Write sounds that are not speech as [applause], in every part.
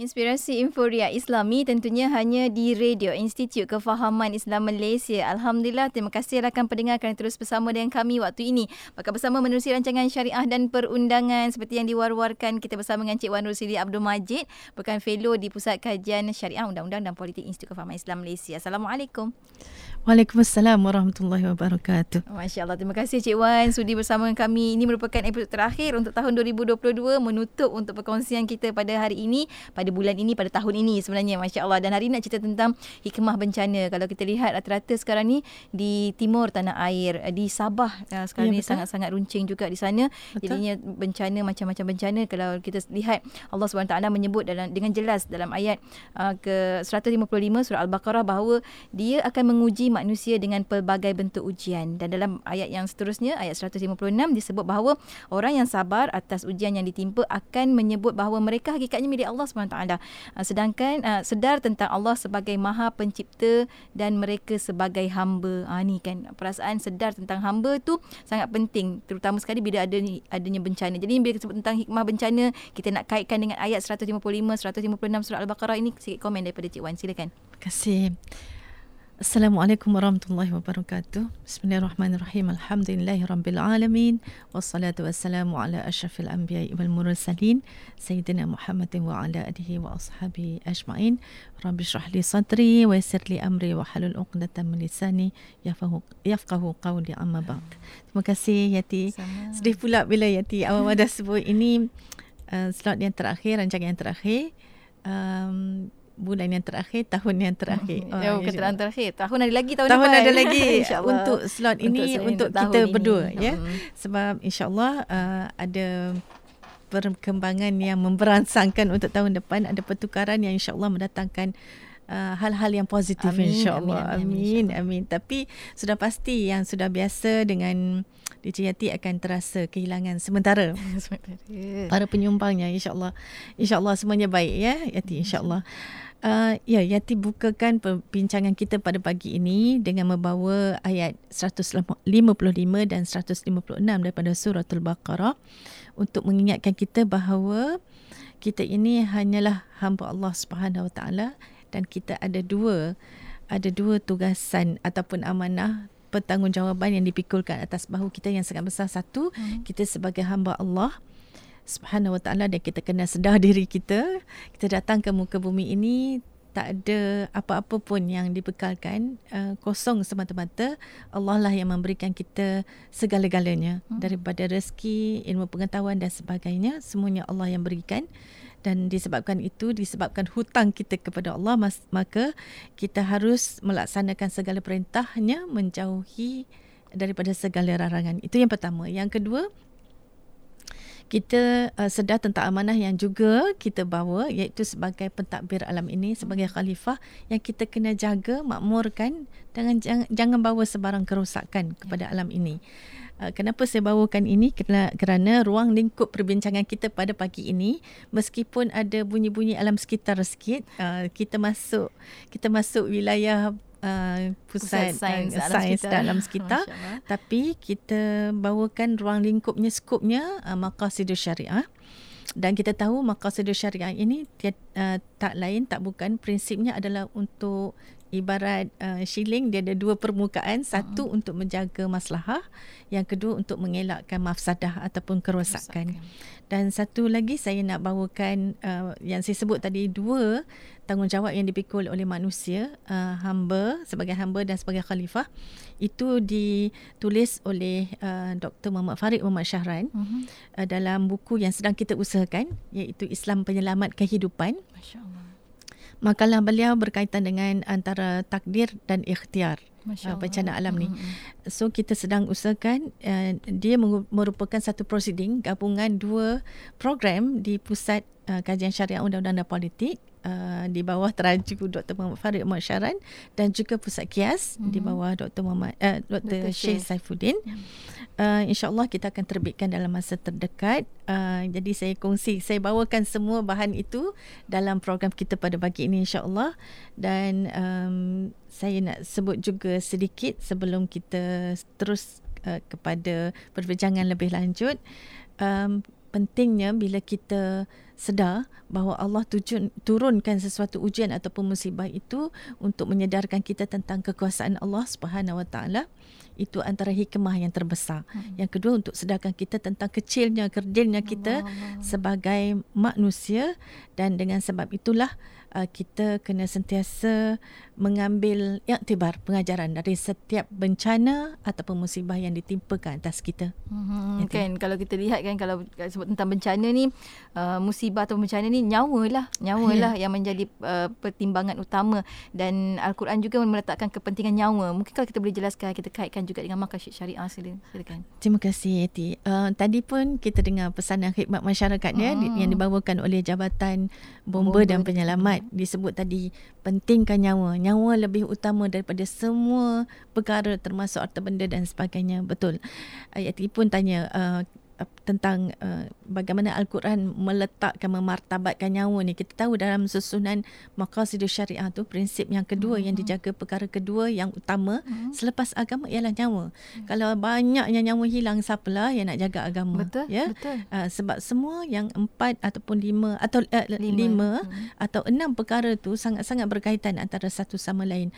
Inspirasi Inforia Islami tentunya hanya di Radio Institut Kefahaman Islam Malaysia. Alhamdulillah, terima kasih rakan pendengar kerana terus bersama dengan kami waktu ini. Bakal bersama menerusi rancangan syariah dan perundangan seperti yang diwar-warkan kita bersama dengan Cik Wan Rusili Abdul Majid, bukan fellow di Pusat Kajian Syariah Undang-Undang dan Politik Institut Kefahaman Islam Malaysia. Assalamualaikum. Waalaikumsalam warahmatullahi wabarakatuh. Masya Allah, terima kasih Cik Wan sudi bersama dengan kami. Ini merupakan episod terakhir untuk tahun 2022 menutup untuk perkongsian kita pada hari ini pada bulan ini pada tahun ini sebenarnya Masya Allah dan hari ini nak cerita tentang hikmah bencana kalau kita lihat rata-rata sekarang ni di timur tanah air di Sabah uh, sekarang ya, ni sangat-sangat runcing juga di sana betul. jadinya bencana macam-macam bencana kalau kita lihat Allah SWT menyebut dalam dengan jelas dalam ayat uh, ke 155 surah Al-Baqarah bahawa dia akan menguji manusia dengan pelbagai bentuk ujian dan dalam ayat yang seterusnya ayat 156 disebut bahawa orang yang sabar atas ujian yang ditimpa akan menyebut bahawa mereka hakikatnya milik Allah SWT. Uh, sedangkan uh, sedar tentang Allah sebagai Maha Pencipta dan mereka sebagai hamba. Ah uh, ni kan perasaan sedar tentang hamba tu sangat penting terutama sekali bila ada adanya bencana. Jadi bila kita sebut tentang hikmah bencana, kita nak kaitkan dengan ayat 155 156 surah Al-Baqarah ini sikit komen daripada Cik Wan. Silakan. Terima kasih. Assalamualaikum warahmatullahi wabarakatuh. Bismillahirrahmanirrahim. Alhamdulillahi rabbil alamin. Wassalatu wassalamu ala asyrafil anbiya'i wal mursalin. Sayyidina Muhammadin wa ala alihi wa ashabi ajma'in. Rabbi syrah li sadri wa yassir li amri wa halul uqdatan min lisani yafqahu yafqahu qawli amma ba'd. Terima kasih Yati. Sama. Sedih pula bila Yati awal dah sebut ini uh, slot yang terakhir, rancangan yang terakhir. Um, bulan yang terakhir, tahun yang terakhir. Oh, oh bukan tahun terakhir. Tahun ada lagi tahun, tahun depan. Tahun ada lagi [laughs] untuk slot ini untuk, untuk kita ini. berdua ya. Hmm. Sebab insya-Allah uh, ada perkembangan yang memberansangkan untuk tahun depan, ada pertukaran yang insya-Allah mendatangkan Uh, hal-hal yang positif insya-Allah. Amin, amin, amin. Tapi sudah pasti yang sudah biasa dengan DJ Yati akan terasa kehilangan [laughs] sementara. Para penyumbangnya insya-Allah. Insya-Allah semuanya baik ya Yati insya-Allah. Uh, ya, Yati bukakan perbincangan kita pada pagi ini dengan membawa ayat 155 dan 156 daripada surah Al-Baqarah untuk mengingatkan kita bahawa kita ini hanyalah hamba Allah Subhanahu Wa Taala dan kita ada dua ada dua tugasan ataupun amanah pertanggungjawaban yang dipikulkan atas bahu kita yang sangat besar satu hmm. kita sebagai hamba Allah Subhanahu Wa Taala dan kita kena sedar [laughs] diri kita. Kita datang ke muka bumi ini tak ada apa-apa pun yang dibekalkan uh, kosong semata-mata. Allah lah yang memberikan kita segala-galanya. Hmm. daripada rezeki ilmu pengetahuan dan sebagainya semuanya Allah yang berikan. Dan disebabkan itu disebabkan hutang kita kepada Allah maka kita harus melaksanakan segala perintahnya menjauhi daripada segala larangan. Itu yang pertama. Yang kedua kita uh, sedar tentang amanah yang juga kita bawa iaitu sebagai pentadbir alam ini sebagai khalifah yang kita kena jaga makmurkan dengan jangan, jangan bawa sebarang kerosakan kepada alam ini. Uh, kenapa saya bawakan ini kerana, kerana ruang lingkup perbincangan kita pada pagi ini meskipun ada bunyi-bunyi alam sekitar sikit uh, kita masuk kita masuk wilayah Uh, pusat, pusat sains, uh, sains dalam sekitar. Tapi kita bawakan ruang lingkupnya skopnya uh, maqasidus syariah. Dan kita tahu maqasidus syariah ini tiad, uh, tak lain tak bukan prinsipnya adalah untuk ibarat uh, shilling dia ada dua permukaan satu uh-huh. untuk menjaga maslahah yang kedua untuk mengelakkan mafsadah ataupun kerosakan dan satu lagi saya nak bawakan uh, yang saya sebut tadi dua tanggungjawab yang dipikul oleh manusia uh, hamba sebagai hamba dan sebagai khalifah itu ditulis oleh uh, Dr. Muhammad Farid Muhammad Syahran uh-huh. uh, dalam buku yang sedang kita usahakan iaitu Islam Penyelamat Kehidupan masya-Allah makalah beliau berkaitan dengan antara takdir dan ikhtiar uh, bencana alam ni. Mm-hmm. So kita sedang usahakan uh, dia merupakan satu proceeding gabungan dua program di pusat uh, kajian syariah undang-undang dan politik uh, di bawah teraju Dr. Muhammad Farid Muhammad Syaran dan juga pusat kias mm-hmm. di bawah Dr. Muhammad uh, Dr. Dr. Syed Saifuddin. Mm-hmm. Uh, InsyaAllah kita akan terbitkan dalam masa terdekat. Uh, jadi saya kongsi, saya bawakan semua bahan itu dalam program kita pada pagi ini insyaAllah. Dan um, saya nak sebut juga sedikit sebelum kita terus uh, kepada perbincangan lebih lanjut. Um, pentingnya bila kita sedar bahawa Allah tujuan, turunkan sesuatu ujian ataupun musibah itu untuk menyedarkan kita tentang kekuasaan Allah Subhanahu Wa Taala itu antara hikmah yang terbesar. Hmm. Yang kedua untuk sedarkan kita tentang kecilnya kerdilnya kita Allah. sebagai manusia dan dengan sebab itulah uh, kita kena sentiasa mengambil iktibar pengajaran dari setiap bencana ataupun musibah yang ditimpakan atas kita. Hmm, kan kalau kita lihat kan kalau sebut tentang bencana ni uh, musibah atau bencana ni nyawa lah nyawa yeah. yang menjadi uh, pertimbangan utama dan al-Quran juga meletakkan kepentingan nyawa. Mungkin kalau kita boleh jelaskan kita kaitkan juga dengan makasih syariah silakan. Terima kasih Eti. Uh, tadi pun kita dengar pesanan khidmat masyarakat ya hmm. yang dibawakan oleh Jabatan Bomba, Bomba dan Penyelamat disebut tadi pentingkan nyawa. Nyawa lebih utama daripada semua perkara termasuk harta benda dan sebagainya. Betul. Ayat pun tanya uh, tentang uh, bagaimana Al-Quran meletakkan memartabatkan nyawa ni kita tahu dalam susunan maqasid syariah tu prinsip yang kedua hmm. yang dijaga perkara kedua yang utama hmm. selepas agama ialah nyawa hmm. kalau banyak yang nyawa hilang siapalah yang nak jaga agama betul ya betul. Uh, sebab semua yang empat ataupun lima atau uh, lima, lima hmm. atau enam perkara tu sangat-sangat berkaitan antara satu sama lain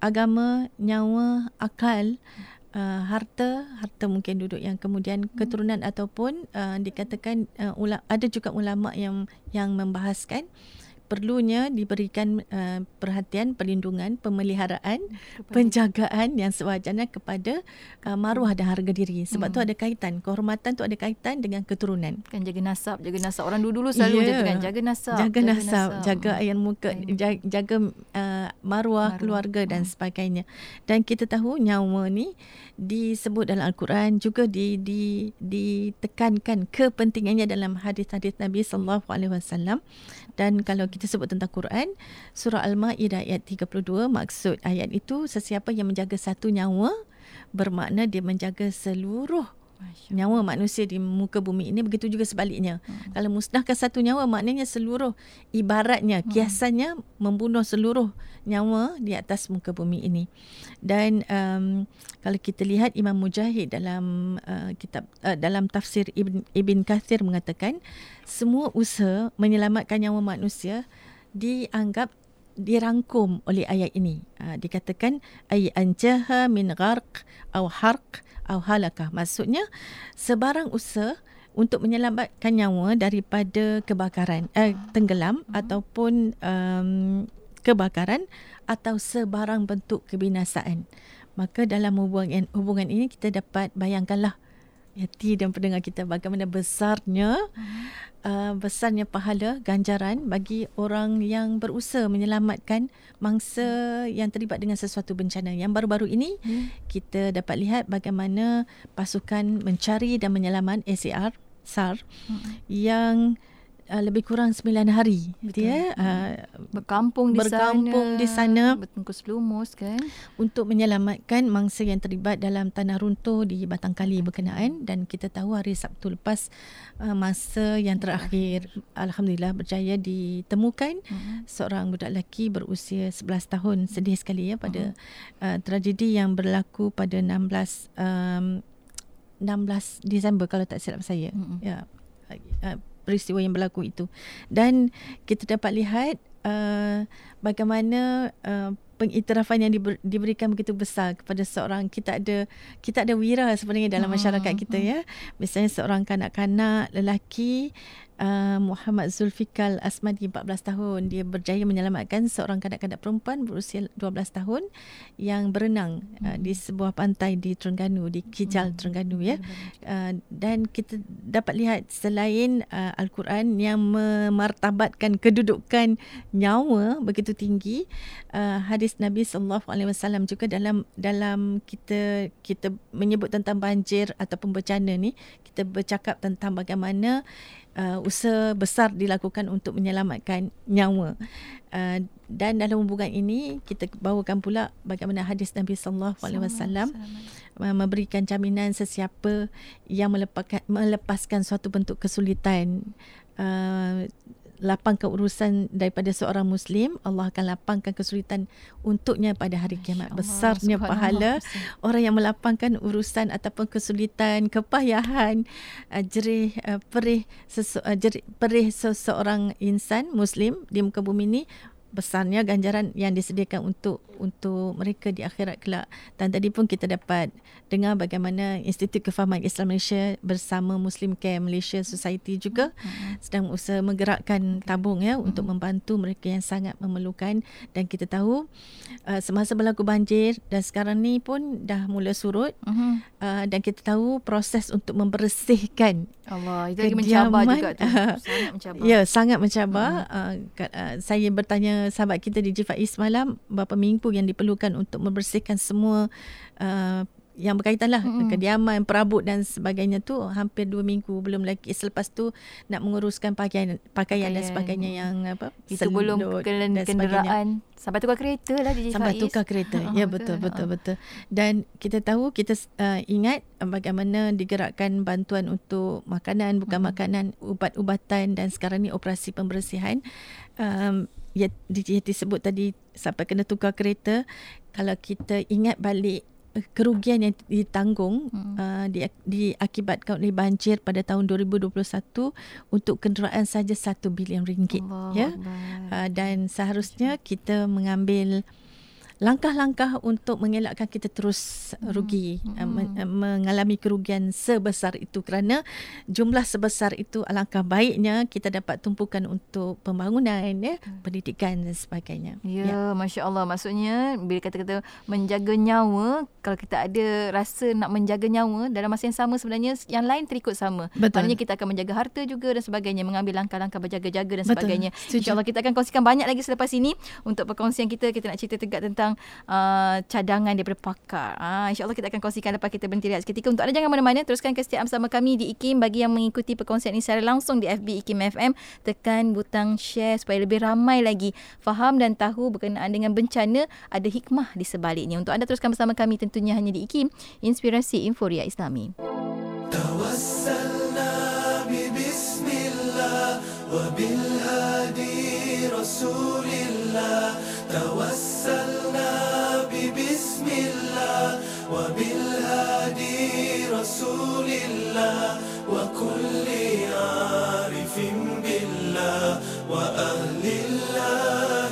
agama nyawa akal hmm uh, harta harta mungkin duduk yang kemudian hmm. keturunan ataupun uh, dikatakan uh, ada juga ulama yang yang membahaskan perlunya diberikan uh, perhatian perlindungan pemeliharaan kepada penjagaan yang sewajarnya kepada uh, maruah dan harga diri. Sebab hmm. tu ada kaitan. Kehormatan tu ada kaitan dengan keturunan. Kan jaga nasab jaga nasab orang dulu-dulu selalu yeah. jaga kan. Jaga nasab jaga, jaga nasab, nasab. jaga ayat muka jaga, jaga uh, maruah, maruah. keluarga dan hmm. sebagainya. Dan kita tahu nyawa ni disebut dalam al-Quran juga di di ditekankan kepentingannya dalam hadis-hadis Nabi sallallahu alaihi wasallam dan kalau kita sebut tentang Quran surah al-Maidah ayat 32 maksud ayat itu sesiapa yang menjaga satu nyawa bermakna dia menjaga seluruh nyawa manusia di muka bumi ini begitu juga sebaliknya hmm. kalau musnahkan satu nyawa maknanya seluruh ibaratnya hmm. kiasannya membunuh seluruh nyawa di atas muka bumi ini dan um, kalau kita lihat Imam Mujahid dalam uh, kitab uh, dalam tafsir Ibn Ibn Kathir mengatakan semua usaha menyelamatkan nyawa manusia dianggap dirangkum oleh ayat ini. Uh, dikatakan ay anjaha min gharq aw harq aw halakah. Maksudnya sebarang usaha untuk menyelamatkan nyawa daripada kebakaran eh, tenggelam uh-huh. ataupun um, kebakaran atau sebarang bentuk kebinasaan. Maka dalam hubungan hubungan ini kita dapat bayangkanlah hati dan pendengar kita bagaimana besarnya uh-huh. uh, besarnya pahala ganjaran bagi orang yang berusaha menyelamatkan mangsa yang terlibat dengan sesuatu bencana yang baru-baru ini uh-huh. kita dapat lihat bagaimana pasukan mencari dan menyelamat ACR SAR uh-huh. yang uh, lebih kurang 9 hari dia uh, berkampung di berkampung sana di sana. bertungkus lumus kan? Untuk menyelamatkan mangsa yang terlibat dalam tanah runtuh di Batang Kali berkenaan. Dan kita tahu hari Sabtu lepas uh, masa yang terakhir alhamdulillah berjaya ditemukan. Uh-huh. seorang budak lelaki berusia 11 tahun. Sedih sekali ya pada uh-huh. uh, tragedi yang berlaku pada 16 um, 16 Disember kalau tak silap saya. Uh-huh. ya. Uh, peristiwa yang berlaku itu. Dan kita dapat lihat uh, bagaimana uh, pengiktirafan yang diber, diberikan begitu besar kepada seorang. Kita ada kita ada wira sebenarnya dalam hmm, masyarakat kita hmm. ya. Misalnya seorang kanak-kanak lelaki uh, Muhammad Zulfikal Asmadi 14 tahun. Dia berjaya menyelamatkan seorang kanak-kanak perempuan berusia 12 tahun yang berenang uh, di sebuah pantai di Terengganu di Kijal hmm. Terengganu ya. Uh, dan kita dapat lihat selain uh, al-Quran yang memartabatkan kedudukan nyawa begitu tinggi uh, hadis Nabi sallallahu alaihi wasallam juga dalam dalam kita kita menyebut tentang banjir ataupun bencana ni kita bercakap tentang bagaimana uh, usaha besar dilakukan untuk menyelamatkan nyawa. Uh, dan dalam hubungan ini kita bawakan pula bagaimana hadis Nabi sallallahu alaihi wasallam uh, memberikan jaminan sesiapa yang melepaskan melepaskan suatu bentuk kesulitan uh, lapangkan urusan daripada seorang muslim Allah akan lapangkan kesulitan untuknya pada hari kiamat. Allah, besarnya pahala orang yang melapangkan urusan ataupun kesulitan kepayahan uh, jerih uh, perih sesu, uh, jerih, perih seseorang insan muslim di muka bumi ini besarnya ganjaran yang disediakan untuk untuk mereka di akhirat kelak. Dan tadi pun kita dapat dengar bagaimana Institut Kefahaman Islam Malaysia bersama Muslim Care Malaysia Society juga mm-hmm. sedang usaha menggerakkan tabung ya mm-hmm. untuk membantu mereka yang sangat memerlukan dan kita tahu uh, semasa berlaku banjir dan sekarang ni pun dah mula surut mm-hmm. uh, dan kita tahu proses untuk membersihkan Allah itu lagi mencabar juga tu [laughs] sangat mencabar. Ya sangat mencabar. Mm-hmm. Uh, uh, saya bertanya sahabat kita di Jifai semalam beberapa minggu yang diperlukan untuk membersihkan semua uh, yang berkaitan lah mm-hmm. kediaman, perabot dan sebagainya tu hampir dua minggu belum lagi selepas tu nak menguruskan pakaian pakaian, pakaian. dan sebagainya yang apa itu belum kenderaan sampai tukar kereta lah di sampai tukar kereta [laughs] ya betul betul uh. betul dan kita tahu kita uh, ingat bagaimana digerakkan bantuan untuk makanan bukan mm-hmm. makanan ubat-ubatan dan sekarang ni operasi pembersihan um, ya disebut tadi sampai kena tukar kereta kalau kita ingat balik kerugian yang ditanggung hmm. uh, di, diakibatkan oleh banjir pada tahun 2021 untuk kenderaan saja 1 bilion ringgit Allah ya uh, dan seharusnya kita mengambil langkah-langkah untuk mengelakkan kita terus rugi hmm. Hmm. mengalami kerugian sebesar itu kerana jumlah sebesar itu alangkah baiknya kita dapat tumpukan untuk pembangunan ya hmm. pendidikan dan sebagainya ya, ya. masya-Allah maksudnya bila kata-kata menjaga nyawa kalau kita ada rasa nak menjaga nyawa dalam masa yang sama sebenarnya yang lain terikut sama Betul. maknanya kita akan menjaga harta juga dan sebagainya mengambil langkah-langkah berjaga-jaga dan sebagainya insyaallah kita akan kongsikan banyak lagi selepas ini untuk perkongsian kita kita nak cerita tegak tentang tentang uh, cadangan daripada pakar. Uh, InsyaAllah kita akan kongsikan lepas kita berhenti rehat seketika. Untuk anda jangan mana-mana, teruskan kesetiaan bersama kami di IKIM. Bagi yang mengikuti perkongsian ini secara langsung di FB IKIM FM, tekan butang share supaya lebih ramai lagi faham dan tahu berkenaan dengan bencana ada hikmah di sebaliknya. Untuk anda teruskan bersama kami tentunya hanya di IKIM, Inspirasi Inforia Islami. Tawassalna bi bismillah wa رسول الله وكل عارف بالله وأهل الله.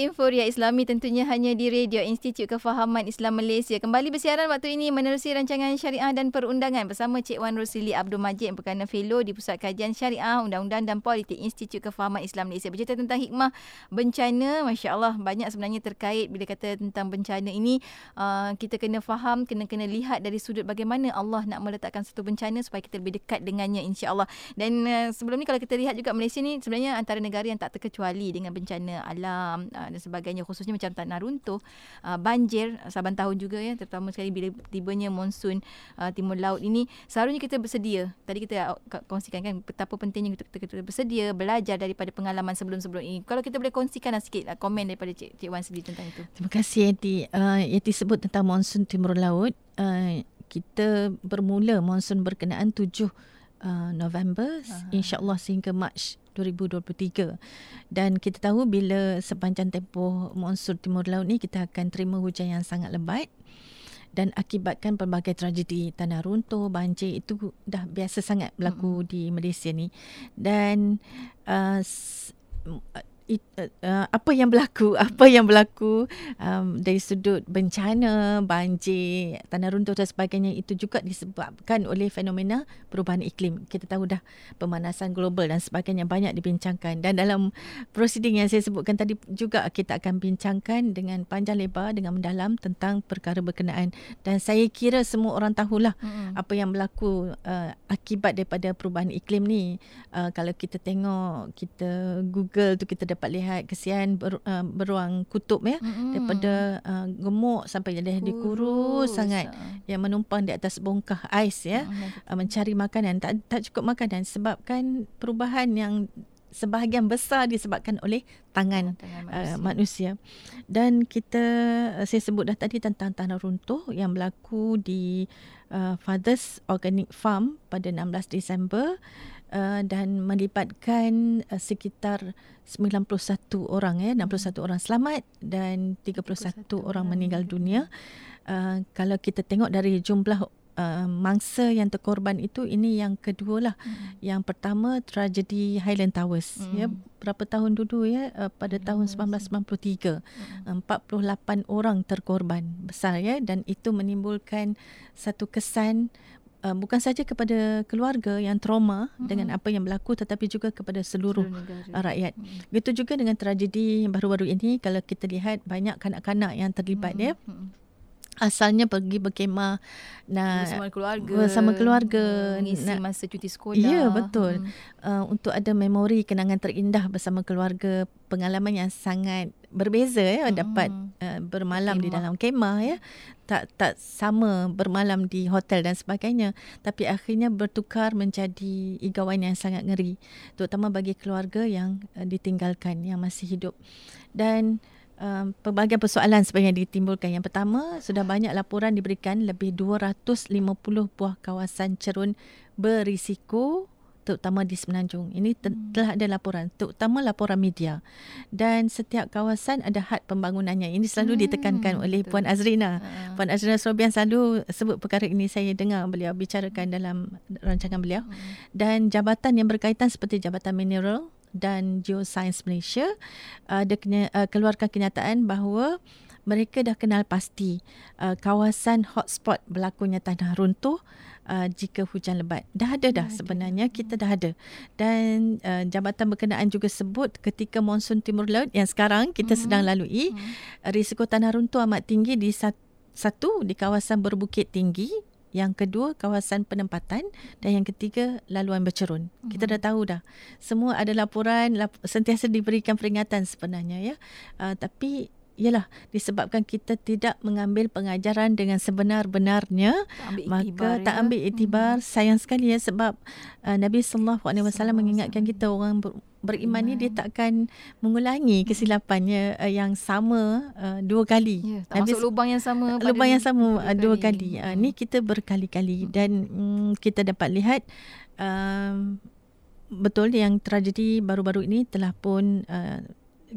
Inforia Islami tentunya hanya di Radio Institut Kefahaman Islam Malaysia. Kembali bersiaran waktu ini menerusi rancangan syariah dan perundangan bersama Cik Wan Rosili Abdul Majid merupakan fellow di Pusat Kajian Syariah, Undang-Undang dan Politik Institut Kefahaman Islam Malaysia. Bercerita tentang hikmah bencana, Masya Allah banyak sebenarnya terkait bila kata tentang bencana ini. Uh, kita kena faham, kena kena lihat dari sudut bagaimana Allah nak meletakkan satu bencana supaya kita lebih dekat dengannya insya Allah. Dan uh, sebelum ni kalau kita lihat juga Malaysia ni sebenarnya antara negara yang tak terkecuali dengan bencana alam alam uh, dan sebagainya khususnya macam tanah runtuh. Uh, banjir saban tahun juga ya terutama sekali bila tibanya monsun uh, timur laut ini. Seharusnya kita bersedia. Tadi kita kongsikan kan betapa pentingnya kita, kita, kita bersedia belajar daripada pengalaman sebelum-sebelum ini. Kalau kita boleh kongsikan sikit uh, komen daripada Cik, Cik Wan sendiri tentang itu. Terima kasih Yati uh, Yati sebut tentang monsun timur laut. Uh, kita bermula monsun berkenaan 7 uh, November uh-huh. insyaallah sehingga Mac 2023. Dan kita tahu bila sepanjang tempoh monsun timur laut ni kita akan terima hujan yang sangat lebat. Dan akibatkan pelbagai tragedi tanah runtuh banjir itu dah biasa sangat berlaku mm-hmm. di Malaysia ni. Dan uh, it, uh, apa yang berlaku [laughs] apa yang berlaku um, dari sudut bencana banjir tanah runtuh dan sebagainya itu juga disebabkan oleh fenomena perubahan iklim. Kita tahu dah pemanasan global dan sebagainya banyak dibincangkan. Dan dalam proceeding yang saya sebutkan tadi juga kita akan bincangkan dengan panjang lebar dengan mendalam tentang perkara berkenaan. Dan saya kira semua orang tahulah mm-hmm. apa yang berlaku uh, akibat daripada perubahan iklim ni. Uh, kalau kita tengok kita google tu kita dapat dapat lihat kesian ber, uh, beruang kutub ya. Mm-hmm. daripada uh, gemuk sampai jadi dikurus sangat. yang menumpang di atas bongkah ais ya. Mm-hmm. uh, mencari makanan. Tak tak cukup makanan. Sebabkan perubahan yang sebahagian besar disebabkan oleh tangan, tangan manusia. Uh, manusia. dan kita uh, saya sebut dah tadi tentang tanah runtuh yang berlaku di uh, Fathers Organic Farm pada 16 Disember uh, dan melibatkan uh, sekitar 91 orang ya 61 hmm. orang selamat dan 31, 31 orang meninggal dunia uh, kalau kita tengok dari jumlah uh, mangsa yang terkorban itu ini yang kedua lah hmm. yang pertama tragedi Highland Towers hmm. ya berapa tahun dulu ya uh, pada hmm. tahun 1993 hmm. 48 orang terkorban besar ya dan itu menimbulkan satu kesan uh, bukan saja kepada keluarga yang trauma mm-hmm. dengan apa yang berlaku tetapi juga kepada seluruh, seluruh uh, rakyat. Mm-hmm. Begitu juga dengan tragedi baru-baru ini kalau kita lihat banyak kanak-kanak yang terlibat mm-hmm. ya. Mm-hmm asalnya pergi berkemah nak bersama keluarga bersama keluarga mengisi nak, masa cuti sekolah ya betul hmm. uh, untuk ada memori kenangan terindah bersama keluarga pengalaman yang sangat berbeza ya hmm. dapat uh, bermalam kemah. di dalam kemah ya tak tak sama bermalam di hotel dan sebagainya tapi akhirnya bertukar menjadi igauan yang sangat ngeri terutama bagi keluarga yang uh, ditinggalkan yang masih hidup dan um, pelbagai persoalan sebenarnya ditimbulkan. Yang pertama, sudah banyak laporan diberikan lebih 250 buah kawasan cerun berisiko terutama di Semenanjung. Ini te- hmm. telah ada laporan, terutama laporan media. Dan setiap kawasan ada had pembangunannya. Ini selalu hmm. ditekankan oleh Puan Azrina. Uh. Puan Azrina Sobian selalu sebut perkara ini saya dengar beliau bicarakan dalam rancangan beliau. Hmm. Dan jabatan yang berkaitan seperti Jabatan Mineral, dan Geoscience Malaysia uh, dia kena, uh, keluarkan kenyataan bahawa mereka dah kenal pasti uh, kawasan hotspot berlakunya tanah runtuh uh, jika hujan lebat. Dah ada dah sebenarnya kita dah ada. Dan uh, jabatan berkenaan juga sebut ketika monsun timur laut yang sekarang kita mm-hmm. sedang lalui mm-hmm. risiko tanah runtuh amat tinggi di satu di kawasan berbukit tinggi yang kedua kawasan penempatan dan yang ketiga laluan bercerun. Mm-hmm. Kita dah tahu dah. Semua ada laporan lap, sentiasa diberikan peringatan sebenarnya ya. Uh, tapi ialah disebabkan kita tidak mengambil pengajaran dengan sebenar-benarnya tak maka tak ya. ambil itibar hmm. sayang sekali ya sebab uh, Nabi sallallahu alaihi wasallam mengingatkan kita orang ber, beriman ni dia takkan mengulangi kesilapannya uh, yang sama uh, dua kali ya, tak Nabi, masuk lubang yang sama lubang yang sama dua, dua kali, kali. Uh, ni kita berkali-kali hmm. dan um, kita dapat lihat um, betul yang tragedi baru-baru ini telah pun uh,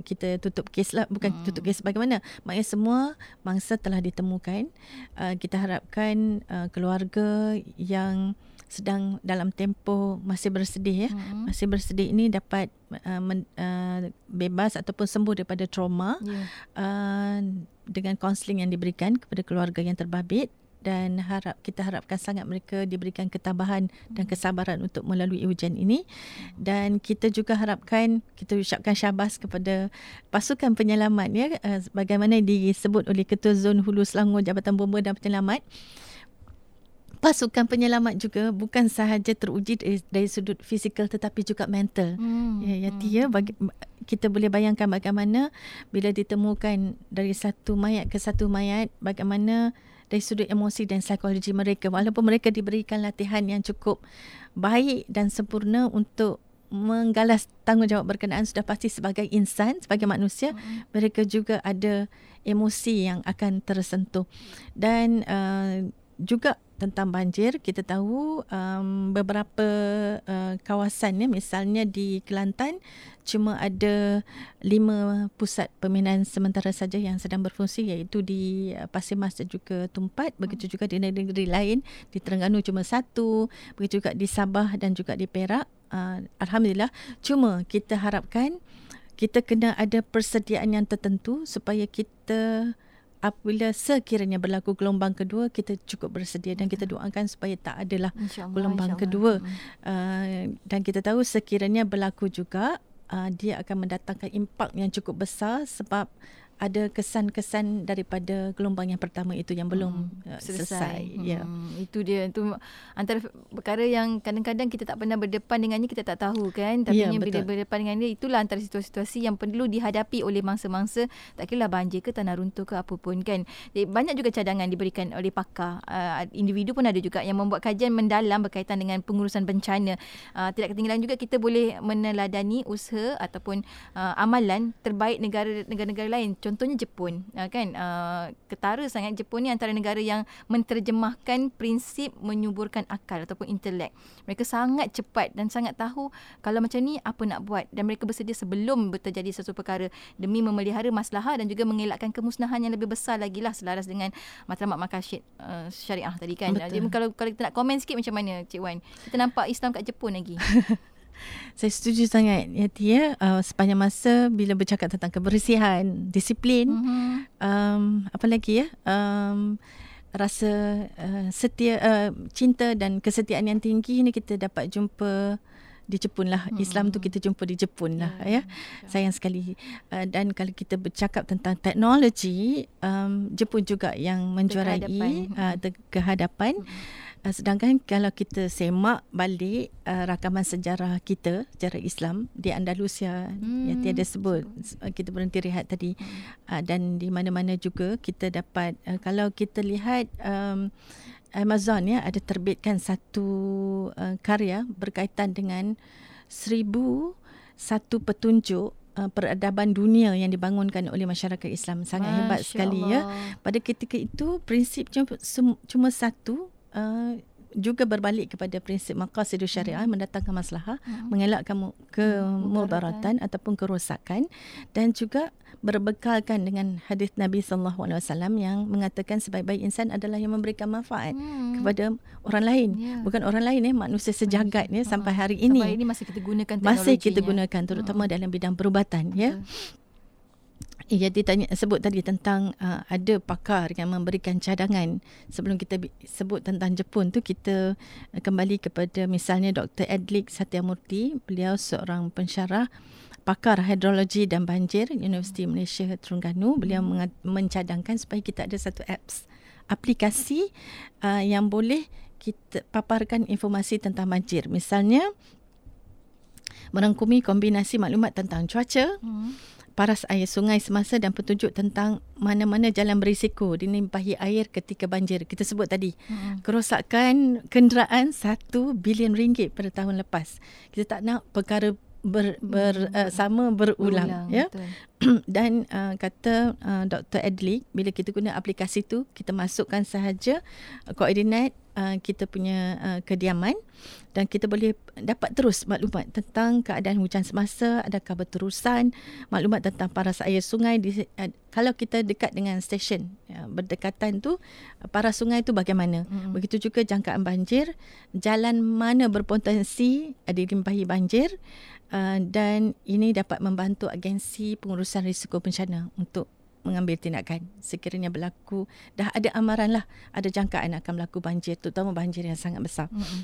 kita tutup kes lah bukan Hmm. tutup kes bagaimana maknanya semua mangsa telah ditemukan uh, kita harapkan uh, keluarga yang sedang dalam tempoh masih bersedih ya Hmm. masih bersedih ini dapat uh, men, uh, bebas ataupun sembuh daripada trauma Ya. uh, dengan kaunseling yang diberikan kepada keluarga yang terbabit dan harap kita harapkan sangat mereka diberikan ketabahan dan kesabaran untuk melalui ujian ini. Dan kita juga harapkan kita ucapkan syabas kepada pasukan penyelamat ya uh, bagaimana disebut oleh Ketua Zon Hulu Selangor Jabatan Bomba dan Penyelamat. Pasukan penyelamat juga bukan sahaja teruji dari, dari sudut fizikal tetapi juga mental. Hmm. Ya, Yati ya, bagi, kita boleh bayangkan bagaimana bila ditemukan dari satu mayat ke satu mayat, bagaimana dari sudut emosi dan psikologi mereka, walaupun mereka diberikan latihan yang cukup baik dan sempurna untuk menggalas tanggungjawab berkenaan sudah pasti sebagai insan, sebagai manusia, Hmm. mereka juga ada emosi yang akan tersentuh. Dan uh, juga tentang banjir kita tahu um, beberapa uh, kawasan ya misalnya di Kelantan cuma ada lima pusat pembinaan sementara saja yang sedang berfungsi iaitu di uh, Pasir Mas dan juga Tumpat begitu juga di negeri-negeri lain. Di Terengganu cuma satu begitu juga di Sabah dan juga di Perak uh, alhamdulillah. Cuma kita harapkan kita kena ada persediaan yang tertentu supaya kita apabila sekiranya berlaku gelombang kedua kita cukup bersedia dan kita doakan supaya tak adalah InsyaAllah, gelombang kedua. Hmm. uh, dan kita tahu sekiranya berlaku juga uh, dia akan mendatangkan impak yang cukup besar sebab ada kesan-kesan daripada gelombang yang pertama itu yang belum uh, selesai. Ya. Hmm, itu dia. Itu antara perkara yang kadang-kadang kita tak pernah berdepan dengannya kita tak tahu kan. Tapi Ya, yeah, bila berdepan dengan dia itulah antara situasi-situasi yang perlu dihadapi oleh mangsa-mangsa. Tak kira banjir ke tanah runtuh ke apa pun kan. Jadi, banyak juga cadangan diberikan oleh pakar. Uh, individu pun ada juga yang membuat kajian mendalam berkaitan dengan pengurusan bencana. Uh, tidak ketinggalan juga kita boleh meneladani usaha ataupun uh, amalan terbaik negara negara-negara lain contohnya Jepun. Uh, kan? Uh, ketara sangat Jepun ni antara negara yang menterjemahkan prinsip menyuburkan akal ataupun intelek. Mereka sangat cepat dan sangat tahu kalau macam ni apa nak buat. Dan mereka bersedia sebelum terjadi sesuatu perkara. Demi memelihara maslahah dan juga mengelakkan kemusnahan yang lebih besar lagi lah selaras dengan matlamat makasyiat uh, syariah tadi kan. Betul. jadi kalau kalau kita nak komen sikit macam mana Cik Wan? Kita nampak Islam kat Jepun lagi [laughs] Saya setuju sangat Yati ya uh, sepanjang masa bila bercakap tentang kebersihan, disiplin, mm-hmm. um, apa lagi ya? Um, rasa uh, setia uh, cinta dan kesetiaan yang tinggi ni kita dapat jumpa di Jepun lah. Hmm. Islam tu kita jumpa di Jepun lah ya. Sayang sekali. Uh, dan kalau kita bercakap tentang teknologi, um, Jepun juga yang menjuarai Terkehadapan. uh, kehadapan. Uh, sedangkan kalau kita semak balik uh, rakaman sejarah kita, sejarah Islam di Andalusia Hmm, yang tiada sebut uh, kita berhenti rehat tadi. Uh, dan di mana-mana juga kita dapat uh, kalau kita lihat um, Amazon ya ada terbitkan satu uh, karya berkaitan dengan seribu satu petunjuk uh, peradaban dunia yang dibangunkan oleh masyarakat Islam. Sangat hebat Masya sekali ya. Allah. pada ketika itu prinsip cuma, cuma satu uh, juga berbalik kepada prinsip maqasidus syariah mendatangkan maslahah Hmm. mengelakkan mu- kemudaratan ataupun kerosakan dan juga berbekalkan dengan hadis Nabi sallallahu alaihi wasallam yang mengatakan sebaik-baik insan adalah yang memberikan manfaat Hmm. kepada orang lain. Ya. bukan orang lain eh manusia sejagat ya sampai hari Sampai ini. hari ini masih kita gunakan teknologi masih kita gunakan terutama dalam bidang perubatan ya Ya, ditanya sebut tadi tentang uh, ada pakar yang memberikan cadangan sebelum kita sebut tentang Jepun tu kita uh, kembali kepada misalnya Dr. Edlik Satyamurti beliau seorang pensyarah pakar hidrologi dan banjir Universiti Malaysia Terengganu beliau mengat- mencadangkan supaya kita ada satu apps aplikasi uh, yang boleh kita paparkan informasi tentang banjir misalnya merangkumi kombinasi maklumat tentang cuaca Hmm. Paras air sungai semasa dan petunjuk tentang mana-mana jalan berisiko dinimpahi air ketika banjir. Kita sebut tadi Hmm. kerosakan kenderaan 1 bilion ringgit pada tahun lepas. Kita tak nak perkara ber, ber, uh, sama berulang, ya. betul. [clears throat] Dan uh, kata uh, Dr. Adli bila kita guna aplikasi tu kita masukkan sahaja uh, koordinat uh, kita punya uh, kediaman dan kita boleh dapat terus maklumat tentang keadaan hujan semasa, adakah berterusan, maklumat tentang paras air sungai di uh, kalau kita dekat dengan stesen uh, berdekatan tu uh, paras sungai tu bagaimana. Mm-hmm. Begitu juga jangkaan banjir, jalan mana berpotensi uh, dilimpahi banjir uh, dan ini dapat membantu agensi pengurusan risiko bencana untuk mengambil tindakan sekiranya berlaku dah ada amaran lah ada jangkaan akan berlaku banjir terutama banjir yang sangat besar mm-hmm.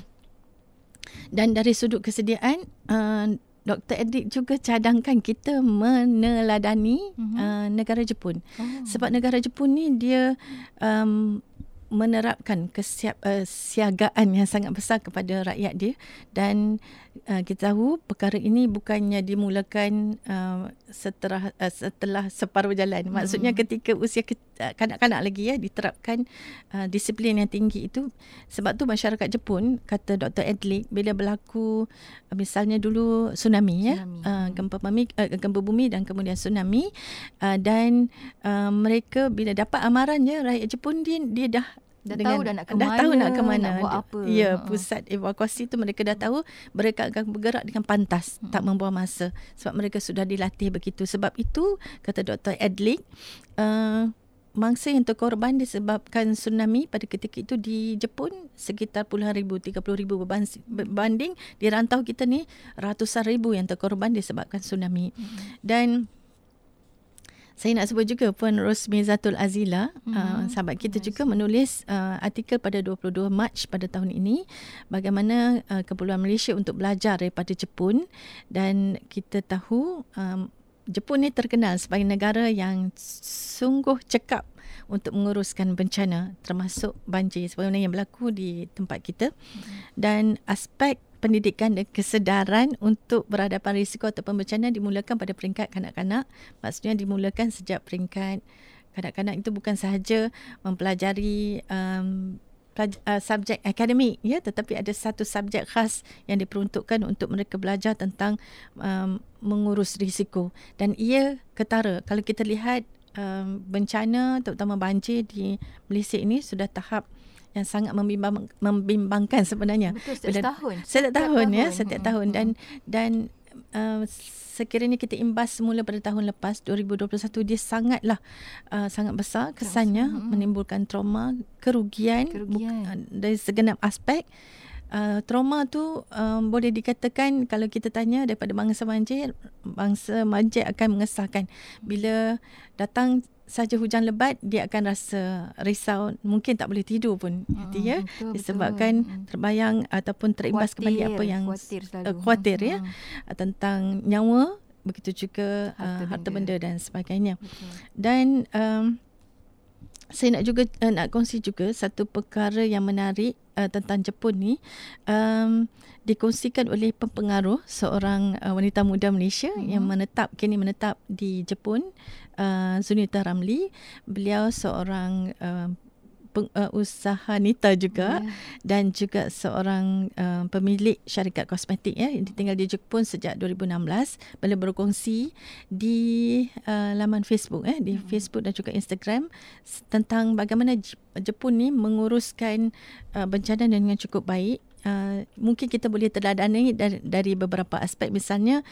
dan dari sudut kesediaan uh, Dr. Edric juga cadangkan kita meneladani mm-hmm. uh, negara Jepun oh. sebab negara Jepun ni dia um, menerapkan kesiagaan uh, yang sangat besar kepada rakyat dia dan uh, kita tahu perkara ini bukannya dimulakan uh, setelah uh, setelah separuh jalan maksudnya hmm. ketika usia ke, uh, kanak-kanak lagi ya diterapkan uh, disiplin yang tinggi itu sebab tu masyarakat Jepun kata Dr. Adley bila berlaku uh, misalnya dulu tsunami, ya uh, gempa bumi uh, gempa bumi dan kemudian tsunami uh, dan uh, mereka bila dapat amarannya rakyat Jepun dia dia dah dah dengan, tahu dah nak ke dah mana, tahu nak ke mana nak buat apa ya pusat evakuasi tu mereka dah tahu mereka akan bergerak dengan pantas hmm. tak membuang masa sebab mereka sudah dilatih begitu sebab itu kata Dr. Edlick uh, mangsa yang terkorban disebabkan tsunami pada ketika itu di Jepun sekitar puluhan ribu, tiga puluh ribu berbanding di rantau kita ni ratusan ribu yang terkorban disebabkan tsunami. Hmm. Dan saya nak sebut juga Puan Rosmi Zatul Azila hmm. uh, sahabat kita yes. juga menulis uh, artikel pada 22 Mac pada tahun ini bagaimana uh, Kepulauan Malaysia untuk belajar daripada Jepun dan kita tahu um, Jepun ni terkenal sebagai negara yang sungguh cekap untuk menguruskan bencana termasuk banjir sebagaimana yang berlaku di tempat kita hmm. dan aspek pendidikan dan kesedaran untuk berhadapan risiko atau bencana dimulakan pada peringkat kanak-kanak. Maksudnya dimulakan sejak peringkat kanak-kanak itu bukan sahaja mempelajari um, uh, subjek akademik ya tetapi ada satu subjek khas yang diperuntukkan untuk mereka belajar tentang um, mengurus risiko dan ia ketara kalau kita lihat um, bencana terutama banjir di Malaysia ini sudah tahap yang sangat membimbang, membimbangkan sebenarnya. Betul, setiap Bila, tahun. Setiap, tahun, tahun ya, setiap hmm. tahun dan dan uh, sekiranya kita imbas semula pada tahun lepas 2021 dia sangatlah uh, sangat besar kesannya hmm. menimbulkan trauma, kerugian, kerugian. uh, dari segenap aspek. Uh, trauma tu um, boleh dikatakan kalau kita tanya daripada bangsa banjir, bangsa banjir akan mengesahkan bila datang saja hujan lebat dia akan rasa risau mungkin tak boleh tidur pun hmm, ya betul, disebabkan betul. terbayang ataupun terimbas khuatir, kembali apa yang khuatir, uh, khuatir ya hmm. tentang nyawa begitu juga harta, uh, harta benda. benda dan sebagainya betul. dan um, saya nak juga uh, nak kongsi juga satu perkara yang menarik uh, tentang Jepun ni um, dikongsikan oleh pempengaruh seorang uh, wanita muda Malaysia hmm yang menetap kini menetap di Jepun uh, Zunita Ramli. Beliau seorang uh, uh, usaha Nita juga yeah. dan juga seorang uh, pemilik syarikat kosmetik ya yang tinggal di Jepun sejak 2016 boleh berkongsi di uh, laman Facebook eh di mm. Facebook dan juga Instagram tentang bagaimana Jepun ni menguruskan uh, bencana dengan cukup baik Uh, mungkin kita boleh teladani dari, dari beberapa aspek. Misalnya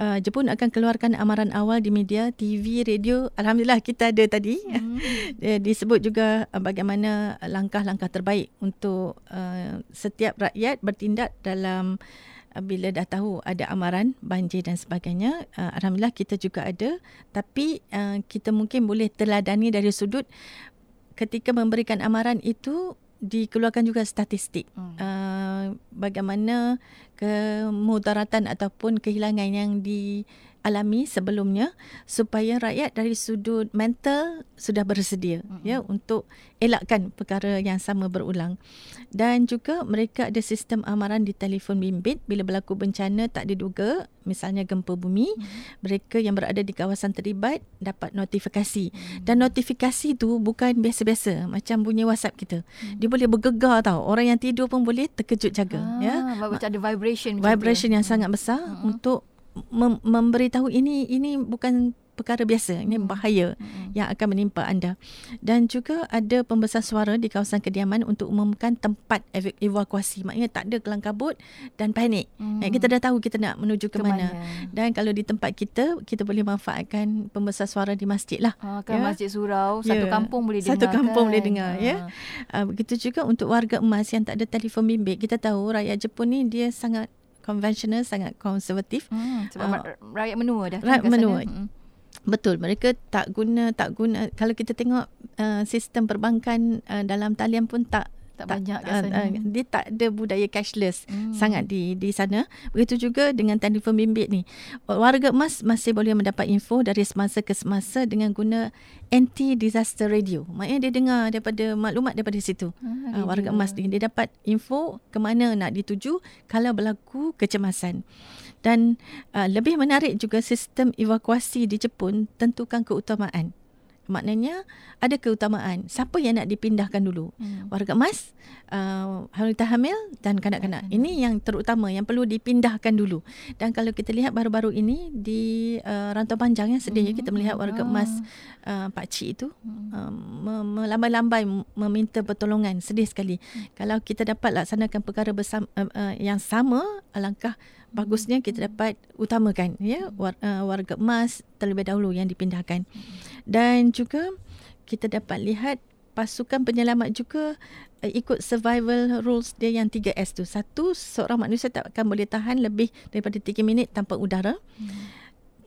uh, Jepun akan keluarkan amaran awal di media TV radio. Alhamdulillah kita ada tadi. Hmm. [laughs] disebut juga uh, bagaimana langkah-langkah terbaik untuk uh, setiap rakyat bertindak dalam uh, bila dah tahu ada amaran banjir dan sebagainya. Uh, alhamdulillah kita juga ada. Tapi uh, kita mungkin boleh teladani dari sudut ketika memberikan amaran itu dikeluarkan juga statistik hmm. uh, bagaimana kemudaratan ataupun kehilangan yang dialami sebelumnya supaya rakyat dari sudut mental sudah bersedia hmm. ya untuk elakkan perkara yang sama berulang dan juga mereka ada sistem amaran di telefon bimbit bila berlaku bencana tak diduga misalnya gempa bumi hmm. mereka yang berada di kawasan terlibat dapat notifikasi hmm. dan notifikasi tu bukan biasa-biasa macam bunyi WhatsApp kita hmm. dia boleh bergegar tau orang yang tidur pun boleh terkejut jaga ah, ya macam ada vibration vibration yang hmm. sangat besar hmm. untuk mem- memberitahu ini ini bukan perkara biasa. Ini bahaya yang akan menimpa anda. Dan juga ada pembesar suara di kawasan kediaman untuk umumkan tempat ev- evakuasi. Maknanya tak ada kelang kabut dan panik. Hmm. Eh, Kita dah tahu kita nak menuju ke, Ke mana. mana. Dan kalau di tempat kita, kita boleh manfaatkan pembesar suara di masjid lah. Ah, kan Ya. masjid surau satu Ya. kampung boleh dengar Satu kampung kan? boleh dengar, ya. Ah. Uh, begitu juga untuk warga emas yang tak ada telefon bimbit. Kita tahu rakyat Jepun ni dia sangat konvensional, sangat konservatif. Hmm, sebab uh, rakyat menua dah. Rakyat sana. menua. Hmm. Betul, mereka tak guna tak guna kalau kita tengok uh, sistem perbankan uh, dalam talian pun tak Tak banyak kat uh, sana. uh, dia tak ada budaya cashless Hmm. sangat di di sana. Begitu juga dengan telefon bimbit ni. Warga emas masih boleh mendapat info dari semasa ke semasa dengan guna anti disaster radio. Maknanya dia dengar daripada maklumat daripada situ. Ah, uh, warga emas ni dia dapat info ke mana nak dituju kalau berlaku kecemasan. Dan uh, lebih menarik juga sistem evakuasi di Jepun tentukan keutamaan. Maknanya ada keutamaan. Siapa yang nak dipindahkan dulu? Hmm. Warga emas, uh, wanita hamil dan kanak-kanak. Ini yang terutama yang perlu dipindahkan dulu. Dan kalau kita lihat baru-baru ini di uh, Rantau Panjang ya sedih Hmm. kita melihat warga emas uh, Pak Cik itu uh, me- melambai-lambai meminta pertolongan. Sedih sekali. Kalau kita dapat laksanakan perkara bersama uh, uh, yang sama, alangkah bagusnya kita dapat utamakan ya uh, warga emas terlebih dahulu yang dipindahkan. Dan juga kita dapat lihat pasukan penyelamat juga uh, ikut survival rules dia yang 3S tu. Satu, seorang manusia tak akan boleh tahan lebih daripada 3 minit tanpa udara.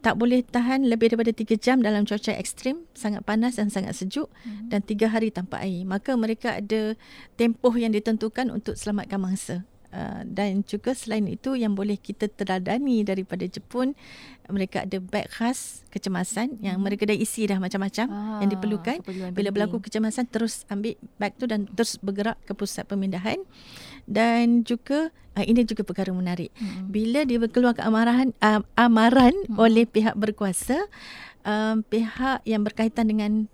Tak boleh tahan lebih daripada 3 jam dalam cuaca ekstrim, sangat panas dan sangat sejuk Hmm. dan 3 hari tanpa air. Maka mereka ada tempoh yang ditentukan untuk selamatkan mangsa. Uh, dan juga selain itu yang boleh kita teladani daripada Jepun mereka ada beg khas kecemasan yang mereka dah isi dah macam-macam Ah, yang diperlukan bila penting. berlaku kecemasan terus ambil beg tu dan terus bergerak ke pusat pemindahan dan juga uh, ini juga perkara menarik Hmm. bila dia keluar keamarahan uh, amaran Hmm. oleh pihak berkuasa um, pihak yang berkaitan dengan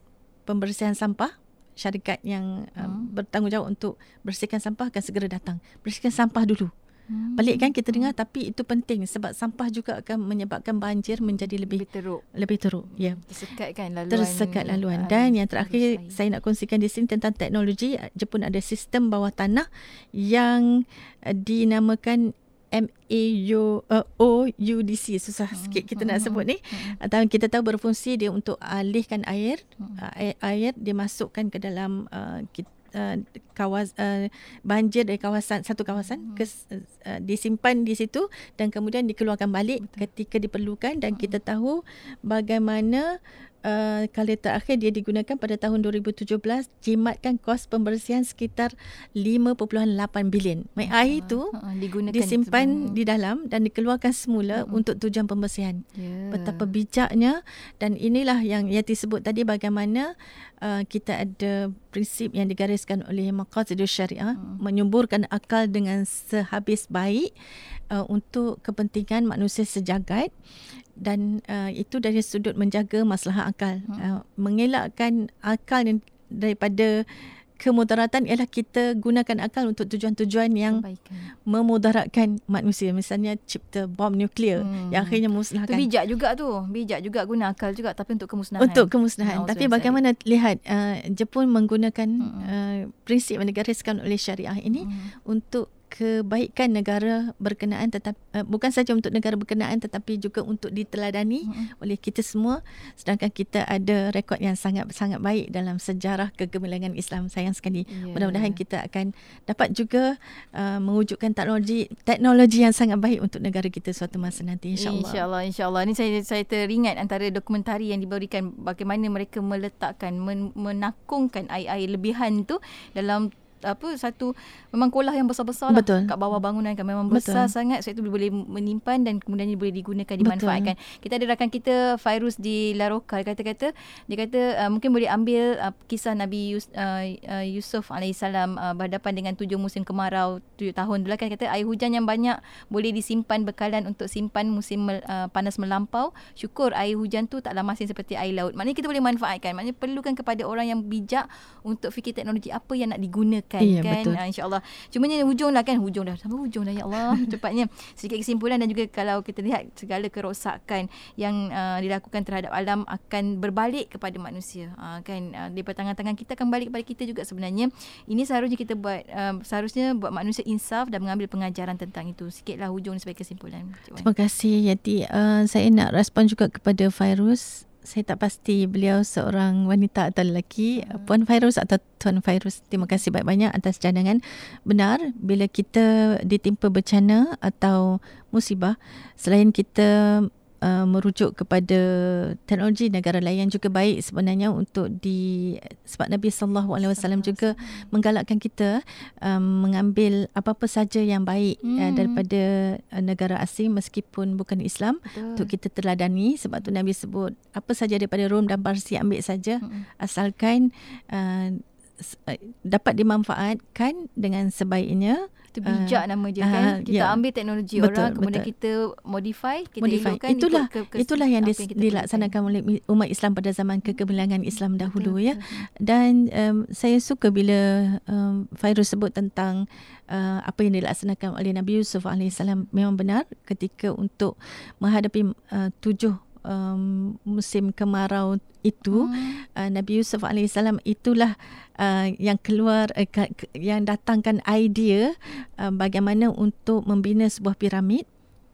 pembersihan sampah syarikat yang um, Hmm. bertanggungjawab untuk bersihkan sampah akan segera datang bersihkan sampah dulu Hmm. pelik kan kita dengar tapi itu penting sebab sampah juga akan menyebabkan banjir menjadi lebih lebih teruk. lebih teruk ya Tersekat kan laluan. tersekat laluan dan yang terakhir air. saya nak kongsikan di sini tentang teknologi Jepun ada sistem bawah tanah yang uh, dinamakan MAU uh, OUDC susah sikit kita nak sebut ni. atau kita tahu berfungsi dia untuk alihkan air. Uh, air, air dimasukkan ke dalam uh, kita Uh, kawas uh, banjir dari kawasan satu kawasan ke, uh, disimpan di situ dan kemudian dikeluarkan balik Betul. ketika diperlukan dan kita tahu bagaimana Uh, kali terakhir dia digunakan pada tahun 2017 jimatkan kos pembersihan sekitar 5.8 bilion. Mai air itu Ah, digunakan disimpan sebelum- di dalam dan dikeluarkan semula untuk tujuan pembersihan. Ya. Betapa bijaknya dan inilah yang Yati sebut tadi bagaimana uh, kita ada prinsip yang digariskan oleh Maqasidus Syariah Hmm. menyuburkan akal dengan sehabis baik uh, untuk kepentingan manusia sejagat dan uh, itu dari sudut menjaga masalah akal Hmm. uh, mengelakkan akal daripada kemudaratan ialah kita gunakan akal untuk tujuan-tujuan yang Kebaikan. memudaratkan manusia misalnya cipta bom nuklear Hmm. yang akhirnya musnahkan bijak juga tu. Bijak juga guna akal juga tapi untuk kemusnahan. untuk kemusnahan. Nah, Tapi Ustaz bagaimana lihat uh, Jepun menggunakan Mm-mm. uh, prinsip yang digariskan oleh syariah ini Hmm. untuk kebaikan negara berkenaan tetap uh, bukan saja untuk negara berkenaan tetapi juga untuk diteladani Mm-mm. oleh kita semua sedangkan kita ada rekod yang sangat sangat baik dalam sejarah kegemilangan Islam sayang sekali Ya. mudah-mudahan kita akan dapat juga uh, mewujudkan teknologi teknologi yang sangat baik untuk negara kita suatu masa nanti insyaallah InsyaAllah, insyaAllah. Ni saya saya teringat antara dokumentari yang diberikan bagaimana mereka meletakkan, men, menakungkan air-air lebihan tu dalam apa satu memang kolah yang besar-besar lah. Betul. kat bawah bangunan kan memang Betul. besar sangat so itu boleh menyimpan dan kemudian boleh digunakan Betul. dimanfaatkan. Kita ada rakan kita Fairuz di Laroka kata-kata dia kata uh, mungkin boleh ambil uh, kisah Nabi Yus, uh, uh, Yusuf alaihissalam uh, berhadapan dengan tujuh musim kemarau tujuh tahun dulu. Kan kata air hujan yang banyak boleh disimpan bekalan untuk simpan musim mel, uh, panas melampau. Syukur air hujan tu taklah masin seperti air laut. Maknanya kita boleh manfaatkan. Maknanya perlukan kepada orang yang bijak untuk fikir teknologi apa yang nak digunakan kebaikan Iya, kan? betul. uh, insyaallah. Cuma ni hujung lah kan? Hujung dah. Sampai hujung dah ya Allah. [laughs] Cepatnya. Sedikit kesimpulan dan juga kalau kita lihat segala kerosakan yang uh, dilakukan terhadap alam akan berbalik kepada manusia. Uh, kan? Uh, daripada tangan-tangan kita akan balik kepada kita juga sebenarnya. Ini seharusnya kita buat uh, seharusnya buat manusia insaf dan mengambil pengajaran tentang itu. Sikitlah hujung sebagai kesimpulan. Cik Wan. Terima kasih Yati. Uh, saya nak respon juga kepada Fairuz. Saya tak pasti beliau seorang wanita atau lelaki. Hmm. Puan Fairuz atau Tuan Fairuz. Terima kasih banyak-banyak atas cadangan. Benar, bila kita ditimpa bencana atau musibah, selain kita uh, merujuk kepada teknologi negara lain yang juga baik sebenarnya untuk di sebab Nabi sallallahu alaihi wasallam juga menggalakkan kita um, mengambil apa-apa saja yang baik hmm. uh, Hmm. daripada uh, negara asing meskipun bukan Islam Betul. untuk kita teladani sebab tu Nabi sebut apa saja daripada Rom dan Parsi ambil saja Mm-mm. asalkan uh, uh, dapat dimanfaatkan dengan sebaiknya Itu bijak Ah, nama dia ah, kan. Kita ya. ambil teknologi Betul, orang kemudian betul. kita modify, kita modify. elokkan Itulah ikut ke, ke, itulah yang, dis, kita dilaksanakan oleh umat Islam pada zaman kegemilangan Islam dahulu Betul, ya. betul. Dan um, saya suka bila um, Fairuz sebut tentang uh, apa yang dilaksanakan oleh Nabi Yusuf alaihissalam memang benar ketika untuk menghadapi uh, tujuh um, musim kemarau itu Hmm. uh, Nabi Yusuf alaihissalam itulah uh, yang keluar uh, ka- yang datangkan idea uh, bagaimana untuk membina sebuah piramid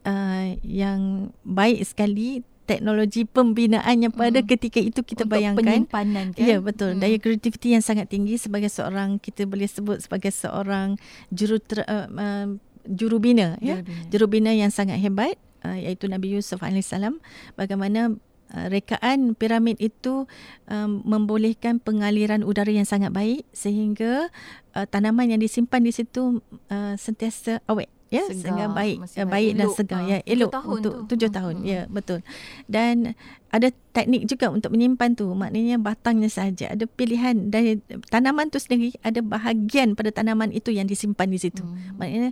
uh, yang baik sekali teknologi pembinaannya pada Mm. ketika itu kita Untuk bayangkan penyimpanan kan. Ya betul. Hmm. Daya kreativiti yang sangat tinggi sebagai seorang kita boleh sebut sebagai seorang juru ter, uh, uh, jurubina ya. Jurubina. Jurubina yang sangat hebat uh, iaitu Nabi Yusuf alaihissalam bagaimana uh, rekaan piramid itu um, membolehkan pengaliran udara yang sangat baik sehingga uh, tanaman yang disimpan di situ uh, sentiasa awet ya Segar, sehingga baik uh, baik. baik dan Elok. segar Ah, ya elok tahun untuk tu. tujuh tahun hmm. ya betul dan ada teknik juga untuk menyimpan tu maknanya batangnya saja ada pilihan dari tanaman tu sendiri ada bahagian pada tanaman itu yang disimpan di situ Hmm. maknanya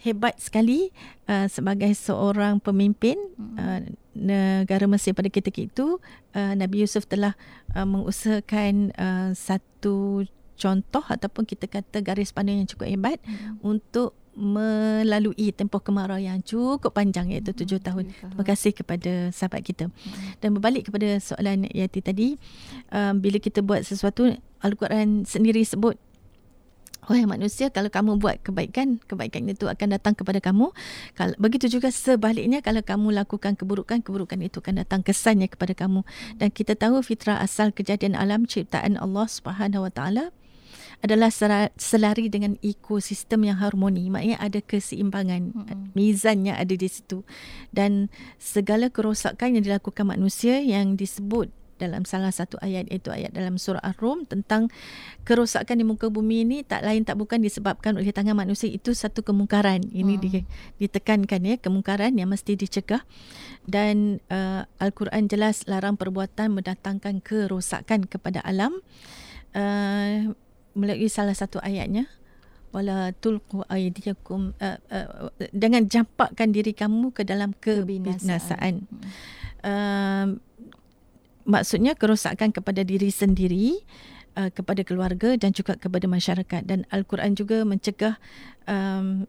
hebat sekali uh, sebagai seorang pemimpin Hmm. uh, negara Mesir pada ketika itu uh, Nabi Yusuf telah uh, mengusahakan uh, satu contoh ataupun kita kata garis pandang yang cukup hebat Hmm. untuk melalui tempoh kemarau yang cukup panjang iaitu tujuh tahun. Terima kasih kepada sahabat kita. Dan berbalik kepada soalan Yati tadi, um, bila kita buat sesuatu, Al-Quran sendiri sebut, Wahai manusia, kalau kamu buat kebaikan, kebaikan itu akan datang kepada kamu. Kalau begitu juga sebaliknya, kalau kamu lakukan keburukan, keburukan itu akan datang kesannya kepada kamu. Dan kita tahu fitrah asal kejadian alam ciptaan Allah Subhanahu Wa Taala adalah selari dengan ekosistem yang harmoni. Maknanya ada keseimbangan. Mm-mm. Mizannya ada di situ. Dan segala kerosakan yang dilakukan manusia yang disebut dalam salah satu ayat iaitu ayat dalam surah Ar-Rum tentang kerosakan di muka bumi ini tak lain tak bukan disebabkan oleh tangan manusia itu satu kemungkaran ini Hmm. di, ditekankan ya kemungkaran yang mesti dicegah dan uh, al-Quran jelas larang perbuatan mendatangkan kerosakan kepada alam uh, melalui salah satu ayatnya wala tulqu aydiyakum uh, uh, dengan jampakkan diri kamu ke dalam kebinasaan. Hmm. Uh, maksudnya kerosakan kepada diri sendiri uh, kepada keluarga dan juga kepada masyarakat. Dan al-Quran juga mencegah um,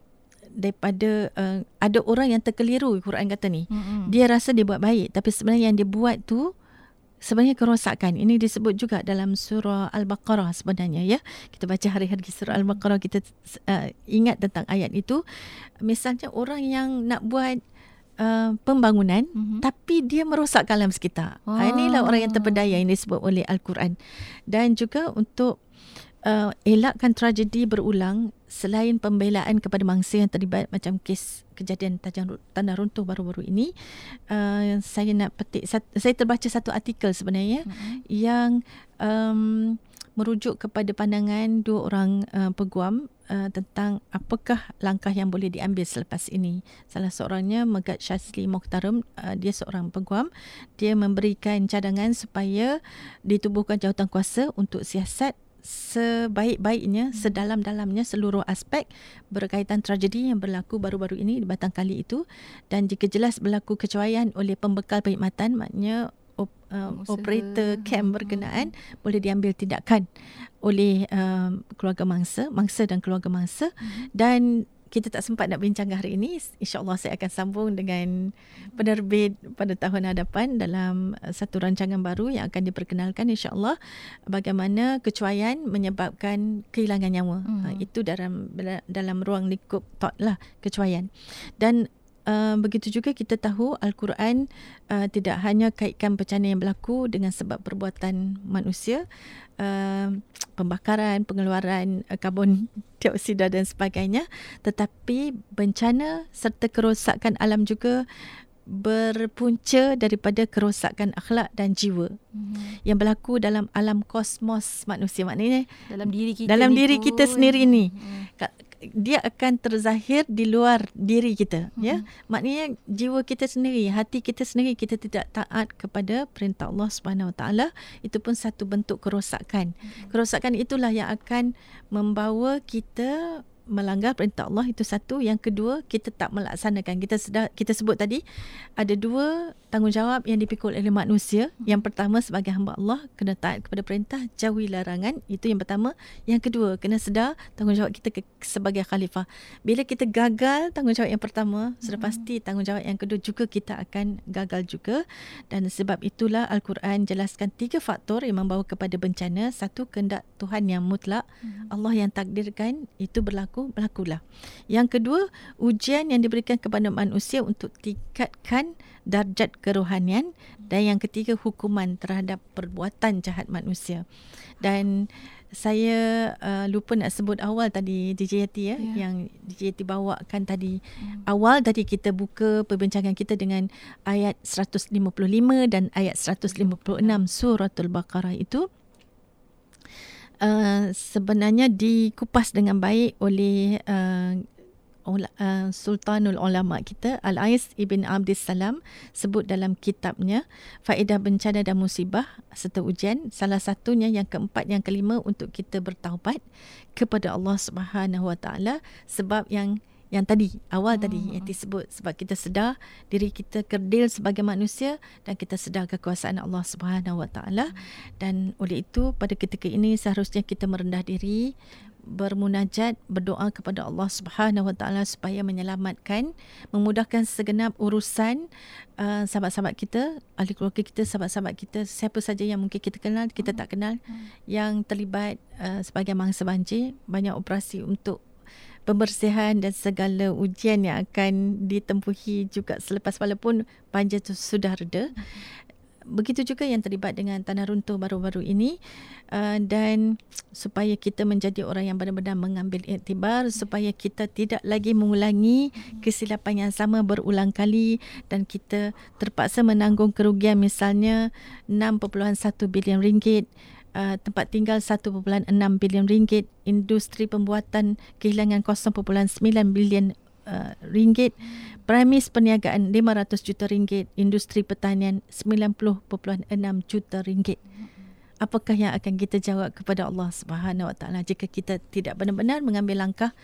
daripada uh, ada orang yang terkeliru Quran kata ni. Hmm. dia rasa dia buat baik tapi sebenarnya yang dia buat tu sebenarnya kerosakan. Ini disebut juga dalam surah al-baqarah sebenarnya ya. Kita baca hari-hari surah al-baqarah kita uh, ingat tentang ayat itu. Misalnya orang yang nak buat uh, pembangunan Mhm. tapi dia merosakkan alam sekitar. Oh. Inilah orang yang terpedaya yang disebut oleh Al-Quran. Dan juga untuk uh, elakkan tragedi berulang selain pembelaan kepada mangsa yang terlibat macam kes kejadian tanah runtuh baru-baru ini uh, saya nak petik saya terbaca satu artikel sebenarnya Mhm. yang um, merujuk kepada pandangan dua orang uh, peguam uh, tentang apakah langkah yang boleh diambil selepas ini. Salah seorangnya Megat Syazli Mokhtaram, uh, dia seorang peguam. Dia memberikan cadangan supaya ditubuhkan jawatan kuasa untuk siasat sebaik-baiknya, sedalam-dalamnya seluruh aspek berkaitan tragedi yang berlaku baru-baru ini di Batang Kali itu dan jika jelas berlaku kecuaian oleh pembekal perkhidmatan maknanya op, uh, operator camp Hmm. berkenaan boleh diambil tindakan oleh um, keluarga mangsa, mangsa dan keluarga mangsa Hmm. dan kita tak sempat nak bincang hari ini. InsyaAllah saya akan sambung dengan penerbit pada tahun hadapan dalam uh, satu rancangan baru yang akan diperkenalkan insyaAllah bagaimana kecuaian menyebabkan kehilangan nyawa. Hmm. Uh, itu dalam dalam ruang lingkup thought lah kecuaian. Dan Uh, begitu juga kita tahu Al-Quran uh, tidak hanya kaitkan bencana yang berlaku dengan sebab perbuatan manusia, uh, pembakaran, pengeluaran uh, karbon [laughs] dioksida dan sebagainya, tetapi bencana serta kerosakan alam juga berpunca daripada kerosakan akhlak dan jiwa Hmm. yang berlaku dalam alam kosmos manusia. Maknanya Dalam diri kita dalam diri pun. kita sendiri ni. Hmm. Dia akan terzahir di luar diri kita Hmm. ya maknanya jiwa kita sendiri hati kita sendiri kita tidak taat kepada perintah Allah Subhanahu Wa Taala itu pun satu bentuk kerosakan Hmm. kerosakan itulah yang akan membawa kita melanggar perintah Allah itu satu. Yang kedua kita tak melaksanakan. Kita sedar, kita sebut tadi ada dua tanggungjawab yang dipikul oleh manusia. Yang pertama sebagai hamba Allah kena taat kepada perintah jauhi larangan. Itu yang pertama. Yang kedua kena sedar tanggungjawab kita ke, sebagai khalifah. Bila kita gagal tanggungjawab yang pertama sudah pasti tanggungjawab yang kedua juga kita akan gagal juga. Dan sebab itulah al-Quran jelaskan tiga faktor yang membawa kepada bencana. Satu kehendak Tuhan yang mutlak. Allah yang takdirkan itu berlaku berlakulah. Yang kedua ujian yang diberikan kepada manusia untuk tingkatkan darjat kerohanian. Dan yang ketiga hukuman terhadap perbuatan jahat manusia. Dan saya uh, lupa nak sebut awal tadi DJ Yati ya Ya. yang DJ Yati bawakan tadi. Awal tadi kita buka perbincangan kita dengan ayat 155 dan ayat 156 suratul baqarah itu uh, sebenarnya dikupas dengan baik oleh uh, Sultanul Ulama kita Al-Ais Ibn Abdis Salam sebut dalam kitabnya faedah bencana dan musibah serta ujian salah satunya yang keempat yang kelima untuk kita bertaubat kepada Allah Subhanahu Wa Taala sebab yang yang tadi awal tadi Hmm. yang disebut sebab kita sedar diri kita kerdil sebagai manusia dan kita sedar kekuasaan Allah Subhanahu Wa Taala. Dan oleh itu pada ketika ini seharusnya kita merendah diri bermunajat berdoa kepada Allah Subhanahu Wa Taala supaya menyelamatkan memudahkan segenap urusan uh, sahabat-sahabat kita ahli keluarga kita sahabat-sahabat kita siapa saja yang mungkin kita kenal kita tak kenal yang terlibat uh, sebagai mangsa banjir banyak operasi untuk pembersihan dan segala ujian yang akan ditempuhi juga selepas walaupun banjir itu sudah reda. Begitu juga yang terlibat dengan tanah runtuh baru-baru ini uh, dan supaya kita menjadi orang yang benar-benar mengambil iktibar supaya kita tidak lagi mengulangi kesilapan yang sama berulang kali dan kita terpaksa menanggung kerugian misalnya 6.1 bilion ringgit uh, tempat tinggal 1.6 bilion ringgit, industri pembuatan kehilangan 0.9 bilion uh, ringgit, premis perniagaan 500 juta ringgit, industri pertanian 90.6 juta ringgit. Apakah yang akan kita jawab kepada Allah Subhanahu Wa Taala jika kita tidak benar-benar mengambil langkah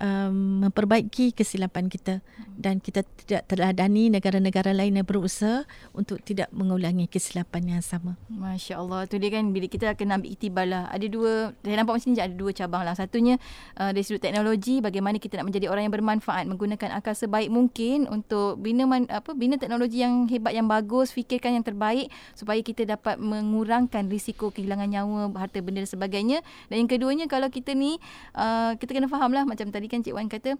um, memperbaiki kesilapan kita. Dan kita tidak teladani negara-negara lain yang berusaha untuk tidak mengulangi kesilapan yang sama. Masya Allah tu dia kan bila kita akan ambil iktibar lah. Ada dua saya nampak macam ni ada dua cabang lah. Satunya uh, dari sudut teknologi bagaimana kita nak menjadi orang yang bermanfaat menggunakan akal sebaik mungkin untuk bina man, apa bina teknologi yang hebat yang bagus fikirkan yang terbaik supaya kita dapat mengurangkan risiko kehilangan nyawa harta benda dan sebagainya. Dan yang keduanya kalau kita ni uh, kita kena faham lah macam tadi kan Cik Wan kata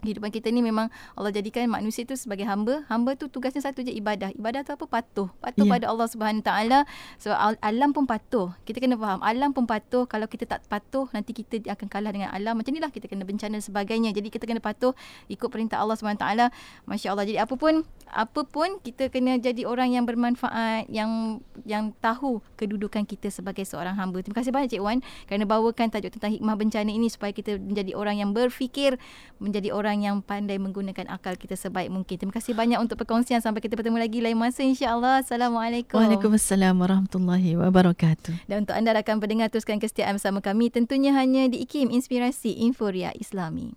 Kehidupan kita ni memang Allah jadikan manusia tu sebagai hamba. Hamba tu tugasnya satu je ibadah. Ibadah tu apa? Patuh. Patuh Ya. pada Allah Subhanahu taala. So al- alam pun patuh. Kita kena faham alam pun patuh. Kalau kita tak patuh nanti kita akan kalah dengan alam. Macam inilah kita kena bencana dan sebagainya. Jadi kita kena patuh ikut perintah Allah Subhanahu taala. Masya-Allah. Jadi apa pun apa pun kita kena jadi orang yang bermanfaat, yang yang tahu kedudukan kita sebagai seorang hamba. Terima kasih banyak Cik Wan kerana bawakan tajuk tentang hikmah bencana ini supaya kita menjadi orang yang berfikir, menjadi orang yang pandai menggunakan akal kita sebaik mungkin. Terima kasih banyak untuk perkongsian sampai kita bertemu lagi lain masa insya-Allah. Assalamualaikum. Waalaikumsalam warahmatullahi wabarakatuh. Dan untuk anda rakan pendengar teruskan kesetiaan bersama kami tentunya hanya di IKIM Inspirasi Inforia Islami.